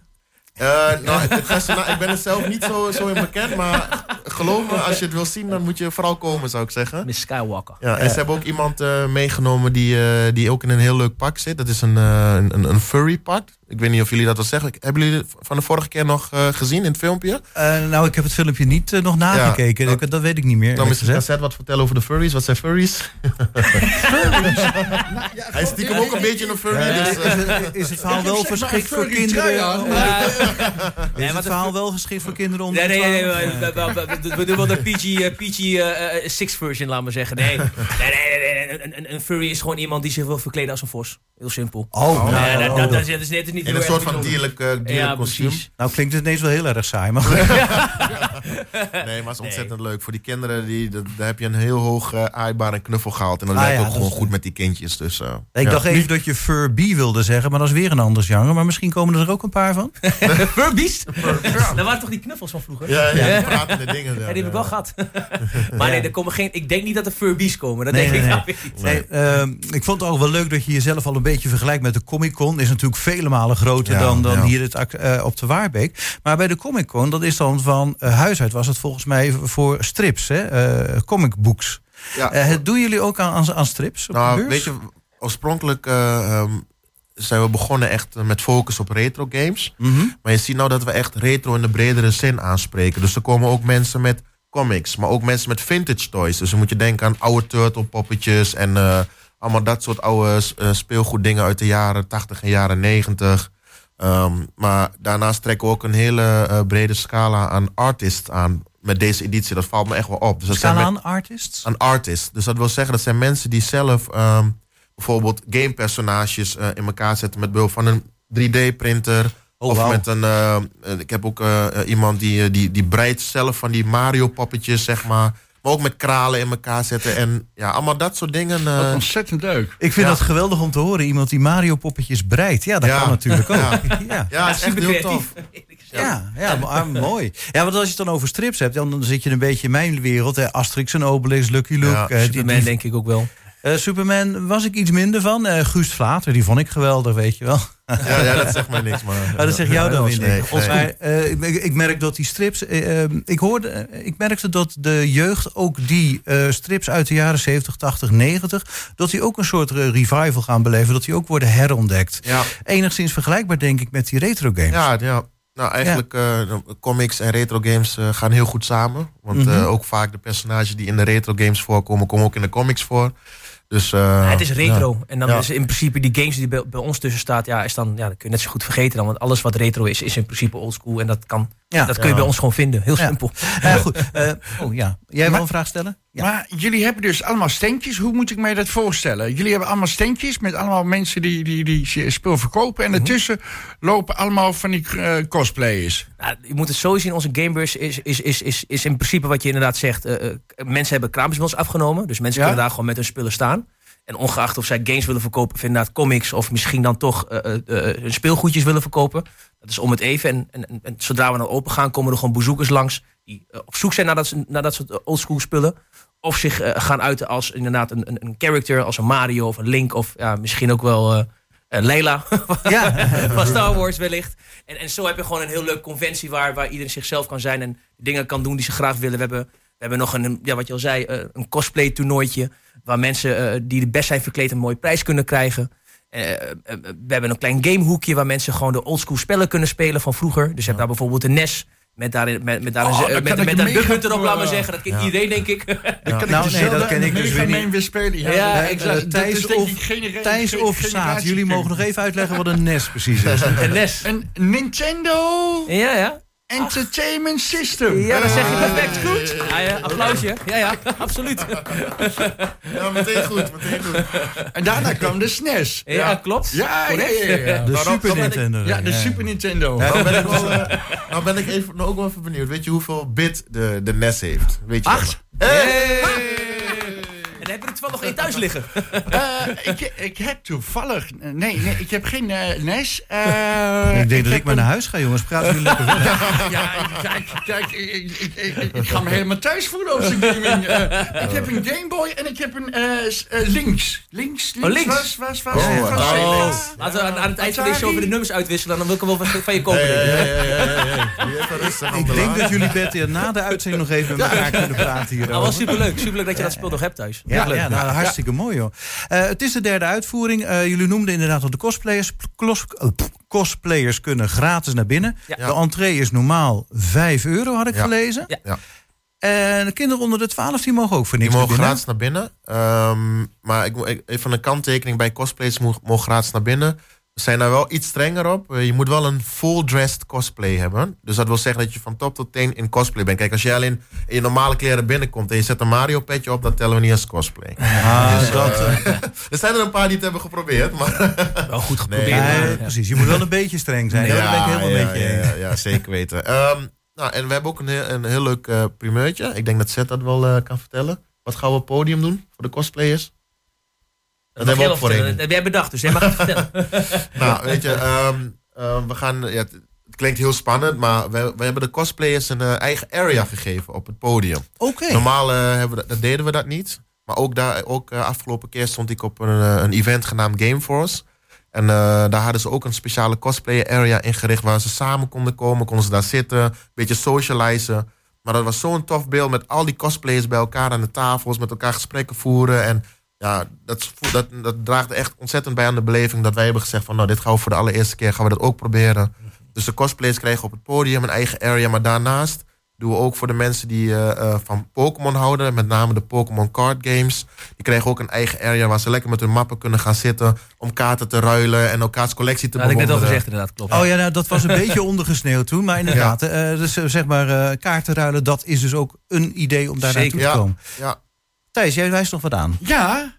Uh, nou, ik ben er zelf niet zo, zo in bekend, maar geloof me, als je het wil zien, dan moet je vooral komen, zou ik zeggen. Miss Skywalker. Ja, en ze hebben ook iemand uh, meegenomen die, uh, die ook in een heel leuk pak zit. Dat is een, een, een furry pak. Ik weet niet of jullie dat al zeggen. Hebben jullie het van de vorige keer nog uh, gezien in het filmpje? Uh, nou, ik heb het filmpje niet uh, nog nagekeken. Ja, dat, dat, weet ik niet meer. Dan misschien Cassette wat vertellen over de furries. Wat zijn furries? [laughs] furries? Hij is stiekem ook een beetje een furry. Ja, dus, is, is, het verhaal wel geschikt voor kinderen? Is het verhaal wel geschikt voor kinderen onder Nee, nee, nee. We doen wel de PG-6 version, laten we zeggen. [laughs] Nee, nee, nee. Een furry is gewoon iemand die zich wil verkleden als een vos. Heel simpel. Oh, nou, dat is net niet In een soort van dierlijk, uh, dierlijk ja, kostuum. Nou klinkt het ineens wel heel erg saai, maar [laughs] Nee, maar het is ontzettend leuk. Voor die kinderen, die, dat, daar heb je een heel hoog uh, aaibare knuffel gehaald. En dat ah, lijkt ook gewoon goed met die kindjes. Dus, uh, ik dacht even dat je Furby wilde zeggen, maar dat is weer een anders genre. Maar misschien komen er ook een paar van. [laughs] Furbies? Dat waren toch die knuffels van vroeger? Ja, ja, die pratende dingen. Ja, die heb ik wel gehad. [laughs] maar nee, er komen geen, ik denk niet dat er Furbies komen. Dat denk ik nou niet. Nee, ehm, ik vond het ook wel leuk dat je jezelf al een beetje vergelijkt met de Comic Con. Is natuurlijk vele malen groter dan, dan hier het, uh, op de Waarbeek. Maar bij de Comic Con, dat is dan van uh, huis uit, was het volgens mij voor strips, hè? Uh, comic books. Ja. doen jullie ook aan, aan, aan strips? Op nou, weet je, oorspronkelijk um, zijn we begonnen echt met focus op retro games. Mm -hmm. Maar je ziet nou dat we echt retro in de bredere zin aanspreken. Dus er komen ook mensen met comics, maar ook mensen met vintage toys. Dus dan moet je denken aan oude turtle poppetjes en allemaal dat soort oude uh, speelgoeddingen uit de jaren 80 en jaren 90. Um, maar daarnaast trekken we ook een hele uh, brede scala aan artists aan met deze editie. Dat valt me echt wel op. Dus dat scala aan artists? Aan artists. Dus dat wil zeggen, dat zijn mensen die zelf um, bijvoorbeeld gamepersonages uh, in elkaar zetten met behulp van een 3D-printer. Oh, of wow. met een. Uh, ik heb ook iemand die, die, die breidt zelf van die Mario-poppetjes, zeg maar. Maar ook met kralen in elkaar zetten. En ja, allemaal dat soort dingen. Uh... ontzettend leuk. Ik vind dat geweldig om te horen. Iemand die Mario poppetjes breidt. Ja, dat kan natuurlijk ook. [laughs] Ja, ja. ja is echt heel tof. [laughs] Ja, ja maar, mooi. Ja, want als je het dan over strips hebt, dan, dan zit je een beetje in mijn wereld. Hè. Asterix en Obelix, Lucky Luke. Ja, uh, die, die, denk ik ook wel. Uh, Superman was ik iets minder van. Uh, Guust Vlater, die vond ik geweldig, weet je wel. Ja, ja dat zegt mij niks, maar... [laughs] Oh, dat zeg jou dan weer nee, nee. Uh, ik, ik, merk dat die strips... ik, hoorde, ik merkte dat de jeugd ook die strips uit de jaren 70, 80, 90... dat die ook een soort revival gaan beleven. Dat die ook worden herontdekt. Ja. Enigszins vergelijkbaar, denk ik, met die retro games. Ja, ja. Nou, eigenlijk ja. comics en retro games gaan heel goed samen. Want mm -hmm. ook vaak de personages die in de retro games voorkomen... komen ook in de comics voor. Dus, uh, het is retro. En dan is in principe die games die bij, bij, ons tussen staat, ja, is dan, ja, dat kun je net zo goed vergeten dan. Want alles wat retro is, is in principe oldschool. En dat, kan, dat kun je bij ons gewoon vinden. Heel simpel. Ja, [laughs] goed. Uh, oh ja, jij wil een vraag stellen? Maar jullie hebben dus allemaal standjes. Hoe moet ik mij dat voorstellen? Jullie hebben allemaal standjes met allemaal mensen die, die, die spul verkopen. En ertussen lopen allemaal van die uh, cosplayers. Nou, je moet het zo zien. Onze gamebus is, is, is, is, is in principe wat je inderdaad zegt. mensen hebben kraampjes bij ons afgenomen. Dus mensen kunnen daar gewoon met hun spullen staan. En ongeacht of zij games willen verkopen, of inderdaad comics, of misschien dan toch uh, uh, speelgoedjes willen verkopen. Dat is om het even. En, en, en zodra we dan open gaan, komen er gewoon bezoekers langs die op zoek zijn naar dat, naar dat soort oldschool spullen. Of zich gaan uiten als inderdaad een, een, een, character, als een Mario of een Link, of ja, misschien ook wel Leila [laughs] ja. van Star Wars wellicht. En, en zo heb je gewoon een heel leuk conventie waar, waar iedereen zichzelf kan zijn en dingen kan doen die ze graag willen. We hebben, we hebben nog een, ja, wat je al zei, een cosplay toernooitje. Waar mensen uh, die de best zijn verkleed een mooie prijs kunnen krijgen. Uh, we hebben een klein gamehoekje waar mensen gewoon de oldschool spellen kunnen spelen van vroeger. Dus je hebt daar bijvoorbeeld de NES. Met daarin, met, met daarin, oh, met, met, met een bug erop, laat maar zeggen. Dat kent iedereen, denk ik. Ja. [laughs] nou, nee, dat ken ik dus weer niet. weer spelen. Ja, ja exact. Uh, Thijs of, Thijs of Saad, jullie mogen nog even uitleggen wat een NES precies is. [laughs] een NES. Een Nintendo... Ja, ja. Entertainment System. Ja, dat zeg je perfect goed. Ja, ja, applausje. Ja, ja, absoluut. Ja, meteen goed, meteen goed. En daarna kwam de SNES. Ja, klopt. Ja, ja, ja, De Super Nintendo. Ja, de Super Nintendo. Nou ben ik, wel, [laughs] uh, nou ben ik even, nou ook wel even benieuwd. Weet je hoeveel bit de, de NES heeft? Weet je Acht. Hey er nog één thuis liggen? Uh, [laughs] ik, ik heb toevallig... Nee, nee ik heb geen uh, NES. Uh, ik denk dat ik maar naar huis ga, jongens. Praat jullie lekker [laughs] Ja, ja, kijk, kijk ik, ik, ik, ik, ga me helemaal thuis voelen op zijn gaming. ik heb een Game Boy en ik heb een links. Links, links. Oh, links. Was, was, was, oh, oh. Laten we aan, het eind van deze show weer de nummers uitwisselen. Dan wil ik wel wat van je kopen. [laughs] Ik denk dat jullie beter na de uitzending nog even met elkaar kunnen praten hier. Dat was superleuk. Superleuk dat je dat spul nog hebt thuis. Ja, ja, nou, hartstikke mooi joh. Uh, het is de derde uitvoering. Uh, jullie noemden inderdaad al de cosplayers. Klos, uh, cosplayers kunnen gratis naar binnen. De entree is normaal 5 euro, had ik gelezen. Ja. En de kinderen onder de 12 die mogen ook voor niks die mogen gratis naar binnen. Um, maar ik, even een kanttekening bij cosplayers mogen gratis naar binnen. Zijn daar wel iets strenger op. Eh, je moet wel een full-dressed cosplay hebben. Dus dat wil zeggen dat je van top tot teen in cosplay bent. Kijk, als jij alleen in je normale kleren binnenkomt en je zet een Mario-petje op, dat tellen we niet als cosplay. Ah, dus dat, uh, [laughs] er zijn er een paar die het hebben geprobeerd. Maar [laughs] wel goed geprobeerd. Nee, Precies, je moet wel een beetje streng zijn. Ja, ben ik helemaal ja, zeker weten. Um, nou, en we hebben ook een heel, een heel leuk uh, primeurtje. Ik denk dat Seth dat wel kan vertellen. Wat gaan we op podium doen voor de cosplayers? Dat, hebben we ook voorheen. Dat heb jij bedacht, dus jij mag het vertellen. [laughs] [laughs] nou, weet je, um, uh, we gaan... Ja, het klinkt heel spannend, maar we, we hebben de cosplayers een uh, eigen area gegeven op het podium. Oké. Normaal uh, hebben we, dat, deden we dat niet. Maar ook, daar, ook uh, afgelopen keer stond ik op een, een event genaamd Gameforce. En daar hadden ze ook een speciale cosplayer area ingericht... waar ze samen konden komen, konden ze daar zitten, een beetje socializen. Maar dat was zo'n tof beeld met al die cosplayers bij elkaar aan de tafels... met elkaar gesprekken voeren en ja, dat, dat, dat draagt echt ontzettend bij aan de beleving dat wij hebben gezegd van nou, dit gaan we voor de allereerste keer, gaan we dat ook proberen. Dus de cosplayers kregen op het podium een eigen area, maar daarnaast doen we ook voor de mensen die uh, van Pokémon houden, met name de Pokémon card games. Die kregen ook een eigen area waar ze lekker met hun mappen kunnen gaan zitten om kaarten te ruilen en elkaars collectie te bewonderen. Dat had ik net al gezegd, inderdaad, klopt. Oh ja, nou, dat was een [laughs] beetje ondergesneeuwd toen, maar inderdaad, ja. uh, dus zeg maar kaarten ruilen, dat is dus ook een idee om daar naartoe te komen. Ja. Thijs, jij wijst nog wat aan. Ja,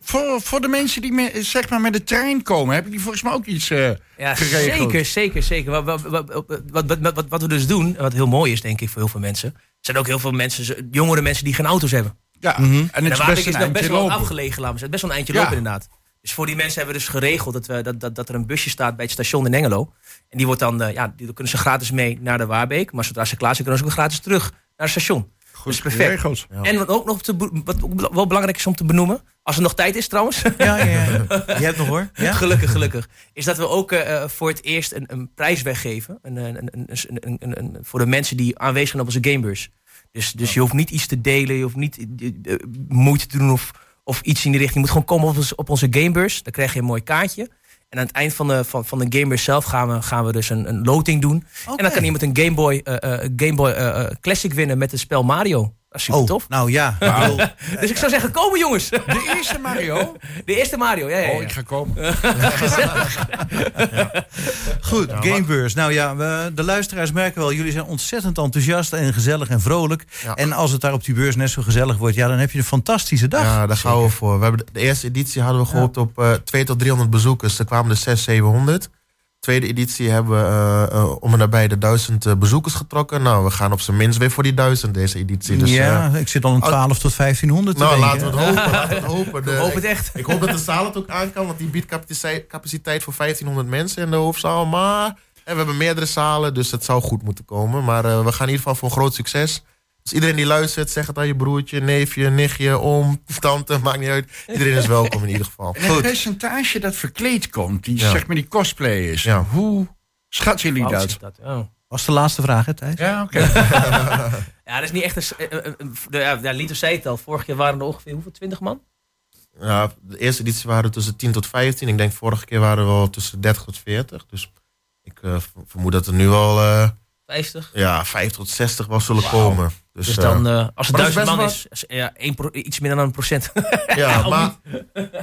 voor, voor de mensen die me, zeg maar met de trein komen, hebben die volgens mij ook iets uh, ja, geregeld? Zeker, zeker, zeker. Wat, wat, wat, wat, wat, we dus doen, wat heel mooi is denk ik voor heel veel mensen, zijn ook heel veel mensen, jongere mensen die geen auto's hebben. Ja, mm -hmm. en het is best, is nog best wel afgelegen, laten we zeggen. Best wel een eindje lopen inderdaad. Dus voor die mensen hebben we dus geregeld dat, we, dat, dat, dat er een busje staat bij het station in Engelo. En die wordt dan, uh, ja, die kunnen ze gratis mee naar de Waarbeek. Maar zodra ze klaar zijn, kunnen ze ook gratis terug naar het station. Goed dus perfect. En wat ook nog te, wat ook wel belangrijk is om te benoemen, als er nog tijd is trouwens. Ja, ja, ja. Je hebt nog hoor. [laughs] Ja? Gelukkig, gelukkig. Is dat we ook uh, voor het eerst een, een prijs weggeven. Een, een, een, een, voor de mensen die aanwezig zijn op onze gamebeurs. Dus, dus je hoeft niet iets te delen, je hoeft niet uh, moeite te doen of, of iets in die richting. Je moet gewoon komen op, op onze gamebeurs. Dan krijg je een mooi kaartje. En aan het eind van de, van, van de Game zelf gaan we, gaan we dus een, een loting doen. Okay. En dan kan iemand een Game Boy, uh, Game Boy uh, Classic winnen met het spel Mario. Super oh, tof. Nou ja. Wow. [laughs] dus ik zou zeggen, komen jongens. De eerste Mario? De eerste Mario, ja. ja, ja. Oh, ik ga komen. [laughs] ja. Goed, ja, Gamebeurs. Nou ja, we, de luisteraars merken wel, jullie zijn ontzettend enthousiast en gezellig en vrolijk. En als het daar op die beurs net zo gezellig wordt, ja, dan heb je een fantastische dag. Ja, daar gaan we voor. We hebben de, de eerste editie hadden we gehoopt op uh, 2 tot 300 bezoekers. Er kwamen er 600, 700 tweede editie hebben we uh, uh, om en nabij de duizend uh, bezoekers getrokken. Nou, we gaan op zijn minst weer voor die duizend deze editie. Dus, ja, ik zit al een 12 tot 1500 Nou, laten we het hopen. laten we het [laughs] hopen. De, hoop het echt. Ik, ik, hoop dat de zaal het ook aan kan, want die biedt capaciteit voor 1500 mensen in de hoofdzaal. Maar en we hebben meerdere zalen, dus het zou goed moeten komen. Maar we gaan in ieder geval voor een groot succes. Dus iedereen die luistert, zeg het aan je broertje, neefje, nichtje, oom, tante, maakt niet uit. Iedereen is welkom in ieder geval. En het percentage dat verkleed komt, die, zeg maar die cosplayers, ja. hoe schatten jullie dat? dat? Oh. Was de laatste vraag, hè, Thijs? Ja, oké. [laughs] ja, dat is niet echt een... De, ja, Lito zei het al, vorig jaar waren er ongeveer hoeveel, 20 man? Ja, de eerste editie waren tussen 10 tot 15. Ik denk vorige keer waren we wel tussen 30 tot 40. Dus ik uh, vermoed dat er nu al... Uh, 50? Ja, 50 tot 60 wel zullen komen. Dus, dus dan, uh, als het duizend man is, ja, 1 iets minder dan een procent. [laughs] Ja, maar,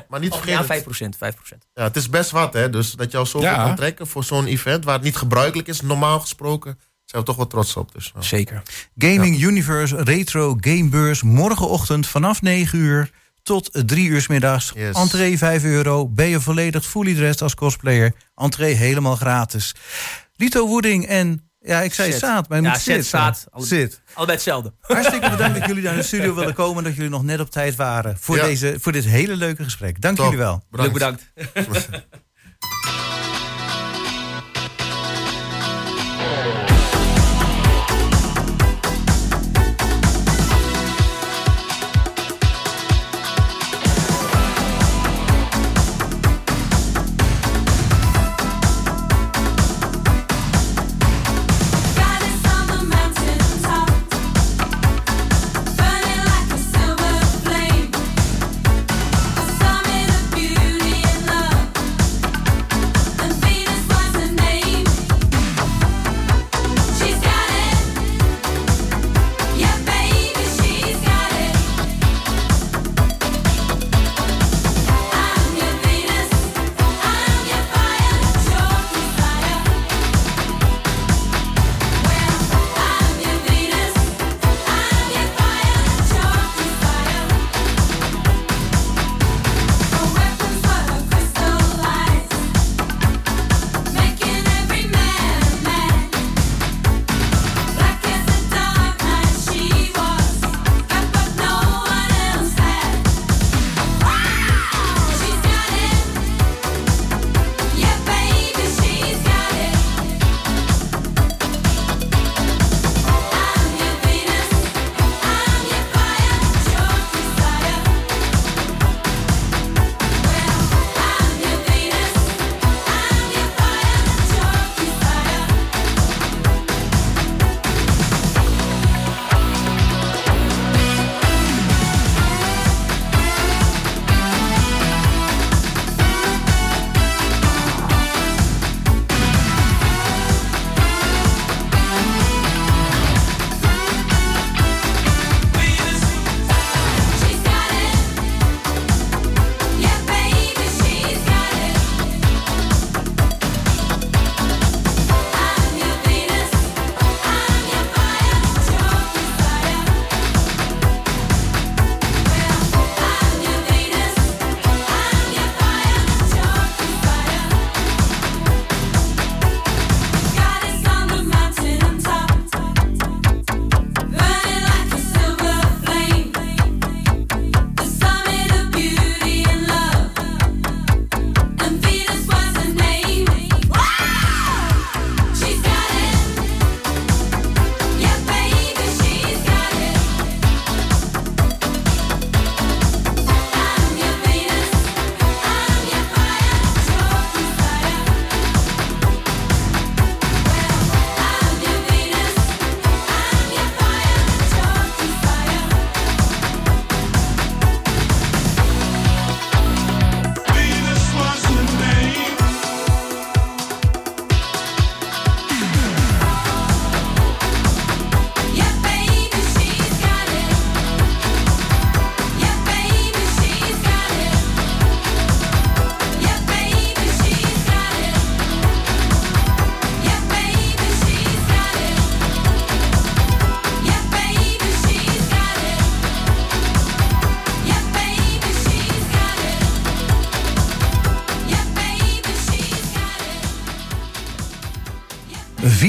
maar niet vergeten. Ja, 5 procent, 5 Ja, het is best wat, hè. Dus dat je al zoveel ja. kan trekken voor zo'n event... waar het niet gebruikelijk is, normaal gesproken... zijn we toch wel trots op. Dus, Zeker. Gaming Universe Retro Gamebeurs morgenochtend vanaf 9 uur tot 3 uur s middags. Yes. Entree 5 euro. Ben je volledig fully dressed als cosplayer. Entree helemaal gratis. Lito Wooding en ja, ik zei zaad, maar je ja, moet zit. zaad. Zit. Allebei hetzelfde. [laughs] Hartstikke bedankt [laughs] dat jullie naar de studio willen komen. Dat jullie nog net op tijd waren voor, deze, voor dit hele leuke gesprek. Dank jullie wel. Bedankt. bedankt. [laughs]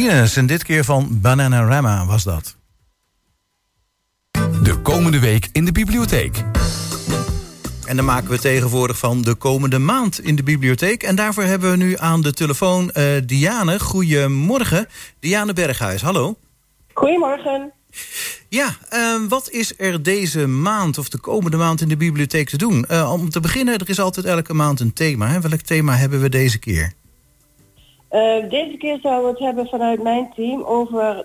en dit keer van Bananarama was dat. De komende week in de bibliotheek. En dan maken we tegenwoordig van de komende maand in de bibliotheek. En daarvoor hebben we nu aan de telefoon uh, Diane. Goedemorgen. Diane Berghuis, hallo. Goedemorgen. Ja, uh, wat is er deze maand of de komende maand in de bibliotheek te doen? Uh, om te beginnen, er is altijd elke maand een thema. Hè? Welk thema hebben we deze keer? Uh, deze keer zouden we het hebben vanuit mijn team over uh,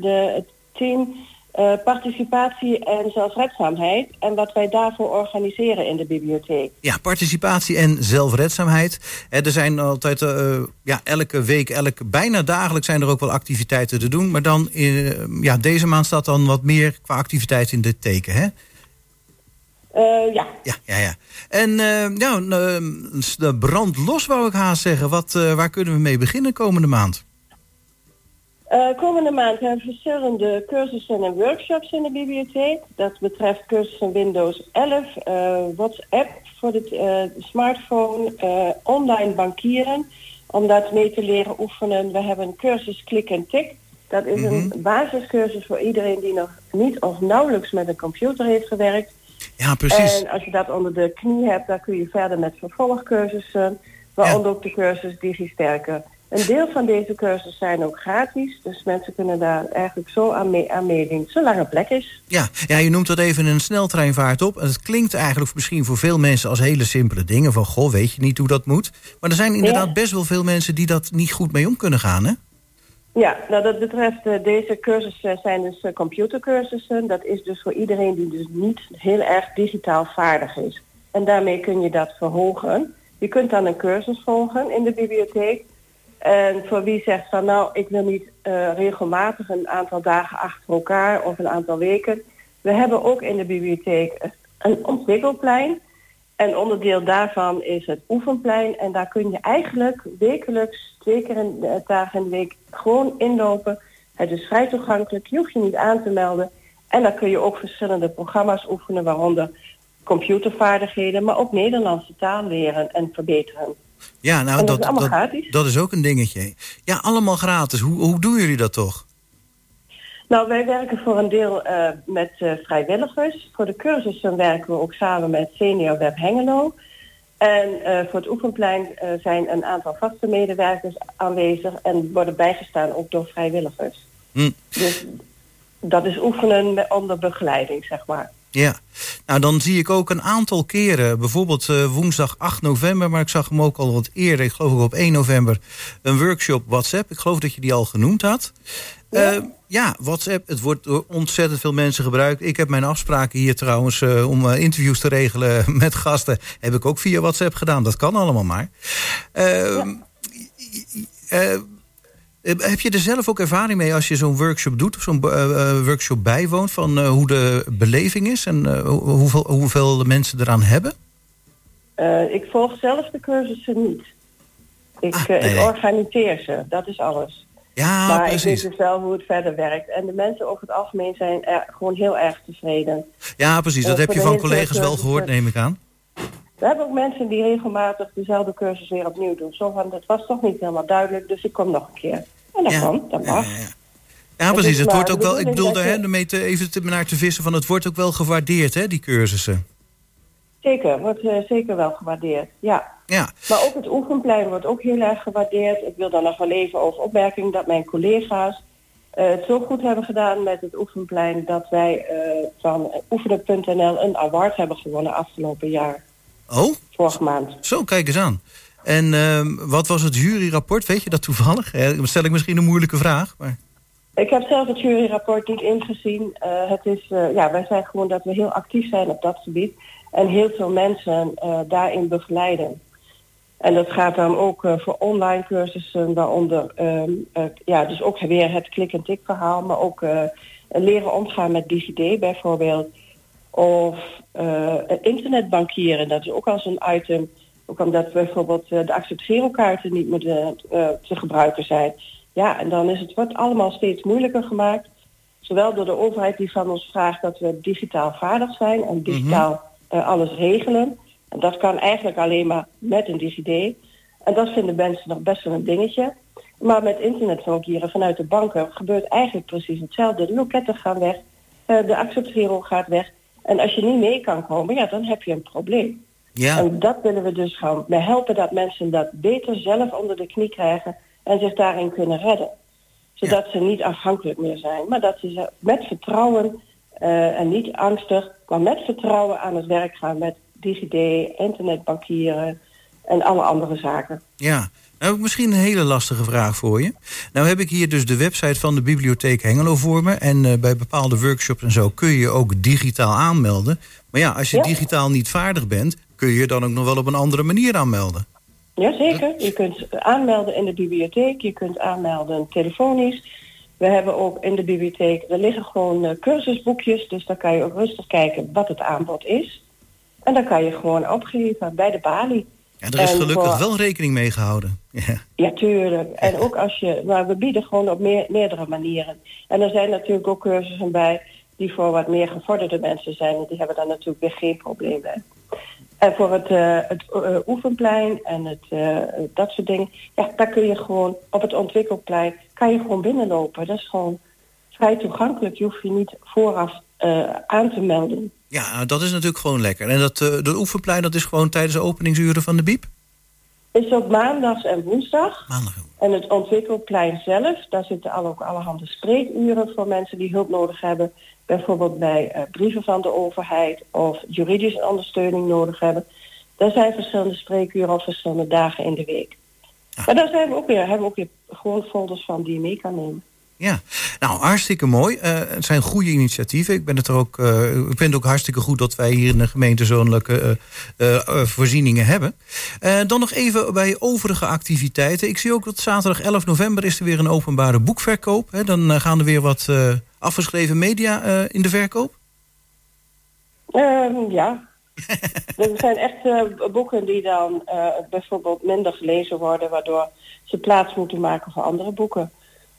de, het team Uh, participatie en zelfredzaamheid en wat wij daarvoor organiseren in de bibliotheek. Ja, participatie en zelfredzaamheid. er zijn altijd ja, elke week, elke, bijna dagelijks zijn er ook wel activiteiten te doen. Maar dan ja, deze maand staat dan wat meer qua activiteit in dit teken, hè? Ja. Ja, ja, ja. En ja, de brand los wou ik haast zeggen. Wat, waar kunnen we mee beginnen komende maand? Komende maand hebben we verschillende cursussen en workshops in de bibliotheek. Dat betreft cursussen Windows 11, uh, eh, WhatsApp voor de smartphone, online bankieren. Om dat mee te leren oefenen. We hebben een cursus Klik en Tik. Dat is een mhm. basiscursus voor iedereen die nog niet of nauwelijks met een computer heeft gewerkt. Ja, precies. En als je dat onder de knie hebt, dan kun je verder met vervolgcursussen. Waaronder ook de cursus DigiSterker. Een deel van deze cursussen zijn ook gratis. Dus mensen kunnen daar eigenlijk zo aan, mee, aan meedoen, zolang er plek is. Ja, ja, je noemt dat even een sneltreinvaart op. En het klinkt eigenlijk misschien voor veel mensen als hele simpele dingen. Van, goh, weet je niet hoe dat moet? Maar er zijn inderdaad best wel veel mensen die dat niet goed mee om kunnen gaan, hè? Ja, nou dat betreft uh, deze cursussen zijn dus uh, computercursussen. Dat is dus voor iedereen die dus niet heel erg digitaal vaardig is. En daarmee kun je dat verhogen. Je kunt dan een cursus volgen in de bibliotheek. En voor wie zegt van nou, ik wil niet uh, regelmatig een aantal dagen achter elkaar of een aantal weken. We hebben ook in de bibliotheek een ontwikkelplein. En onderdeel daarvan is het oefenplein. En daar kun je eigenlijk wekelijks, twee keer een uh, dagen in de week, gewoon inlopen. Het is vrij toegankelijk, je hoeft je niet aan te melden. En dan kun je ook verschillende programma's oefenen, waaronder computervaardigheden, maar ook Nederlandse taal leren en verbeteren. Ja, nou, dat, dat, dat, dat, is ook een dingetje. Ja, allemaal gratis. Hoe, hoe doen jullie dat toch? Nou, wij werken voor een deel uh, met uh, vrijwilligers. Voor de cursussen werken we ook samen met Senior Web Hengelo. En uh, voor het oefenplein zijn een aantal vaste medewerkers aanwezig en worden bijgestaan ook door vrijwilligers. Hm. Dus dat is oefenen onder begeleiding, zeg maar. Ja, nou dan zie ik ook een aantal keren, bijvoorbeeld woensdag 8 november, maar ik zag hem ook al wat eerder, ik geloof ook op 1 november, een workshop WhatsApp. Ik geloof dat je die al genoemd had. Ja, uh, ja WhatsApp, het wordt door ontzettend veel mensen gebruikt. Ik heb mijn afspraken hier trouwens uh, om interviews te regelen [laughs] met gasten, heb ik ook via WhatsApp gedaan. Dat kan allemaal maar. Ja. Eh, heb je er zelf ook ervaring mee als je zo'n workshop doet of zo'n workshop bijwoont van hoe de beleving is en hoeveel, hoeveel de mensen eraan hebben? ik volg zelf de cursussen niet. Ik, ah, nee, ik organiseer ze, dat is alles. Ja, maar precies. ik weet dus wel hoe het verder werkt. En de mensen over het algemeen zijn er gewoon heel erg tevreden. Ja, precies. Dat heb je van collega's wel gehoord, neem ik aan. We hebben ook mensen die regelmatig dezelfde cursus weer opnieuw doen. Zo van, dat was toch niet helemaal duidelijk, dus ik kom nog een keer. En dat ja, kan, dat mag. Ja, ja, precies. Het wordt ook wel, ik bedoel daar te, even te, naar te vissen van het wordt ook wel gewaardeerd, hè, die cursussen. Zeker, wordt uh, zeker wel gewaardeerd, ja. ja. Maar ook het oefenplein wordt ook heel erg gewaardeerd. Ik wil dan nog wel even over opmerking dat mijn collega's uh, het zo goed hebben gedaan met het oefenplein dat wij uh, van oefenen.nl een award hebben gewonnen afgelopen jaar. Oh? Vorige maand. Zo, kijk eens aan. En uh, wat was het juryrapport? Weet je dat toevallig? Dan stel ik misschien een moeilijke vraag. Maar... Ik heb zelf het juryrapport niet ingezien. Het is, ja, wij zijn gewoon dat we heel actief zijn op dat gebied. En heel veel mensen uh, daarin begeleiden. En dat gaat dan ook voor online cursussen, waaronder ehm, ja, dus ook weer het klik-en-tik verhaal, maar ook leren omgaan met DigiD bijvoorbeeld. Of internetbankieren, dat is ook als een item ook omdat bijvoorbeeld de accepteerkaarten niet meer uh, te gebruiken zijn. Ja, en dan is het wordt allemaal steeds moeilijker gemaakt. Zowel door de overheid die van ons vraagt dat we digitaal vaardig zijn en digitaal mm alles regelen. En dat kan eigenlijk alleen maar met een DigiD. En dat vinden mensen nog best wel een dingetje. Maar met internetbankieren vanuit de banken gebeurt eigenlijk precies hetzelfde. De loketten gaan weg, de acceptero gaat weg. En als je niet mee kan komen, ja, dan heb je een probleem. Ja. En dat willen we dus gaan we helpen dat mensen dat beter zelf onder de knie krijgen en zich daarin kunnen redden. Zodat ze niet afhankelijk meer zijn, maar dat ze met vertrouwen uh, en niet angstig, maar met vertrouwen aan het werk gaan met DigiD, internetbankieren en alle andere zaken. Ja, Nou heb ik misschien een hele lastige vraag voor je. Nou heb ik hier dus de website van de Bibliotheek Hengelo voor me. En uh, bij bepaalde workshops en zo kun je je ook digitaal aanmelden. Maar ja, als je digitaal niet vaardig bent... kun je je dan ook nog wel op een andere manier aanmelden. Jazeker. Je kunt aanmelden in de bibliotheek. Je kunt aanmelden telefonisch. We hebben ook in de bibliotheek... er liggen gewoon uh, cursusboekjes. Dus dan kan je ook rustig kijken wat het aanbod is. En dan kan je gewoon opgeven bij de balie. Ja, er is gelukkig wel rekening mee gehouden. [laughs] Ja. ja, tuurlijk. En ook als je, maar we bieden gewoon op meer, meerdere manieren. En er zijn natuurlijk ook cursussen bij die voor wat meer gevorderde mensen zijn. En die hebben daar natuurlijk weer geen probleem bij. En voor het, uh, het uh, oefenplein en het, uh, dat soort dingen, ja, daar kun je gewoon op het ontwikkelplein kan je gewoon binnenlopen. Dat is gewoon vrij toegankelijk. Je hoeft je niet vooraf aan te melden. Ja, dat is natuurlijk gewoon lekker. En dat, dat oefenplein dat is gewoon tijdens de openingsuren van de BIEB? Is ook maandags en woensdag. Maandag. En het ontwikkelplein zelf, daar zitten al ook allerhande spreekuren voor mensen die hulp nodig hebben. Bijvoorbeeld bij uh, brieven van de overheid of juridische ondersteuning nodig hebben. Daar zijn verschillende spreekuren op verschillende dagen in de week. Maar daar zijn we ook weer, hebben we ook weer gewoon folders van die je mee kan nemen. Ja, nou hartstikke mooi. Uh, het zijn goede initiatieven. Ik ben het er ook, uh, ik vind het ook hartstikke goed dat wij hier in de gemeente zo'nlijke uh, voorzieningen hebben. dan nog even bij overige activiteiten. Ik zie ook dat zaterdag 11 november is er weer een openbare boekverkoop. Hè. Dan gaan er weer wat afgeschreven media in de verkoop. Um, ja. [laughs] er zijn echt boeken die dan bijvoorbeeld minder gelezen worden, waardoor ze plaats moeten maken voor andere boeken.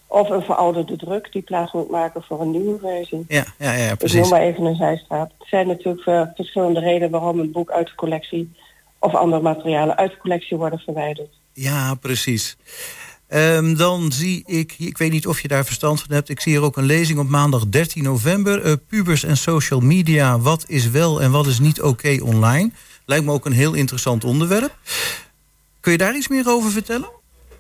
Of een verouderde druk die plaats moet maken voor een nieuwe versie. Ja, ja, ja precies. Ik noem maar even een zijstraat. Er zijn natuurlijk uh, verschillende redenen waarom een boek uit de collectie of andere materialen uit de collectie worden verwijderd. Ja, precies. Um, dan zie ik, ik weet niet of je daar verstand van hebt... ik zie hier ook een lezing op maandag 13 november. Uh, pubers en social media, wat is wel en wat is niet oké online? Lijkt me ook een heel interessant onderwerp. Kun je daar iets meer over vertellen?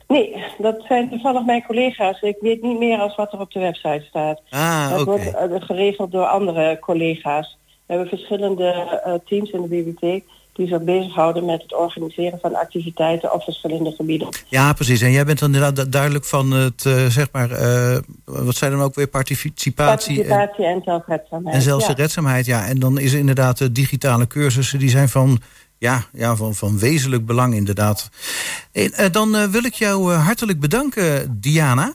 Nee, dat zijn toevallig mijn collega's. Ik weet niet meer als wat er op de website staat. Ah, dat wordt uh, geregeld door andere collega's. We hebben verschillende uh, teams in de bibliotheek die zich bezighouden met het organiseren van activiteiten op verschillende gebieden. Ja, precies. En jij bent dan inderdaad duidelijk van het, uh, zeg maar, wat zijn dan ook weer participatie? Participatie en, en zelfredzaamheid. En zelfredzaamheid, ja. ja. En dan is inderdaad de digitale cursussen, die zijn van ja, ja van, van wezenlijk belang inderdaad. En, uh, dan uh, wil ik jou uh, hartelijk bedanken, Diana.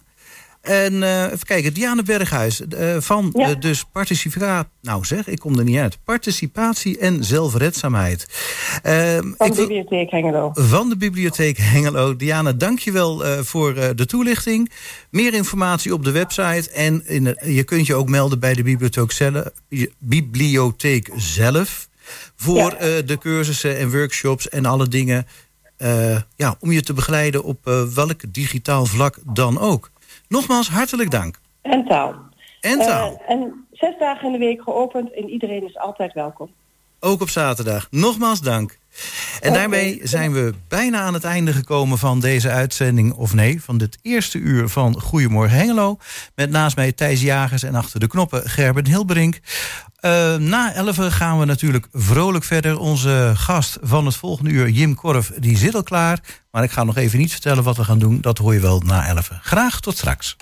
En even kijken, Diana Berghuis van ja. dus participatie... Nou zeg, ik kom er niet uit. Participatie en zelfredzaamheid. van de Bibliotheek Hengelo. Van de Bibliotheek Hengelo. Diana, dankjewel uh, voor de toelichting. Meer informatie op de website. En in je kunt je ook melden bij de bibliotheek zelf. Bibliotheek zelf voor eh, de cursussen en workshops en alle dingen. Uh, ja, om je te begeleiden op uh, welk digitaal vlak dan ook. Nogmaals, hartelijk dank. En taal. En taal. en zes dagen in de week geopend en iedereen is altijd welkom. Ook op zaterdag. Nogmaals dank. En daarmee zijn we bijna aan het einde gekomen van deze uitzending. Of nee, van dit eerste uur van Goedemorgen Hengelo. Met naast mij Thijs Jagers en achter de knoppen Gerben Hilberink. Uh, na 11 gaan we natuurlijk vrolijk verder. Onze gast van het volgende uur, Jim Korf, die zit al klaar. Maar ik ga nog even niet vertellen wat we gaan doen. Dat hoor je wel na 11. Graag tot straks.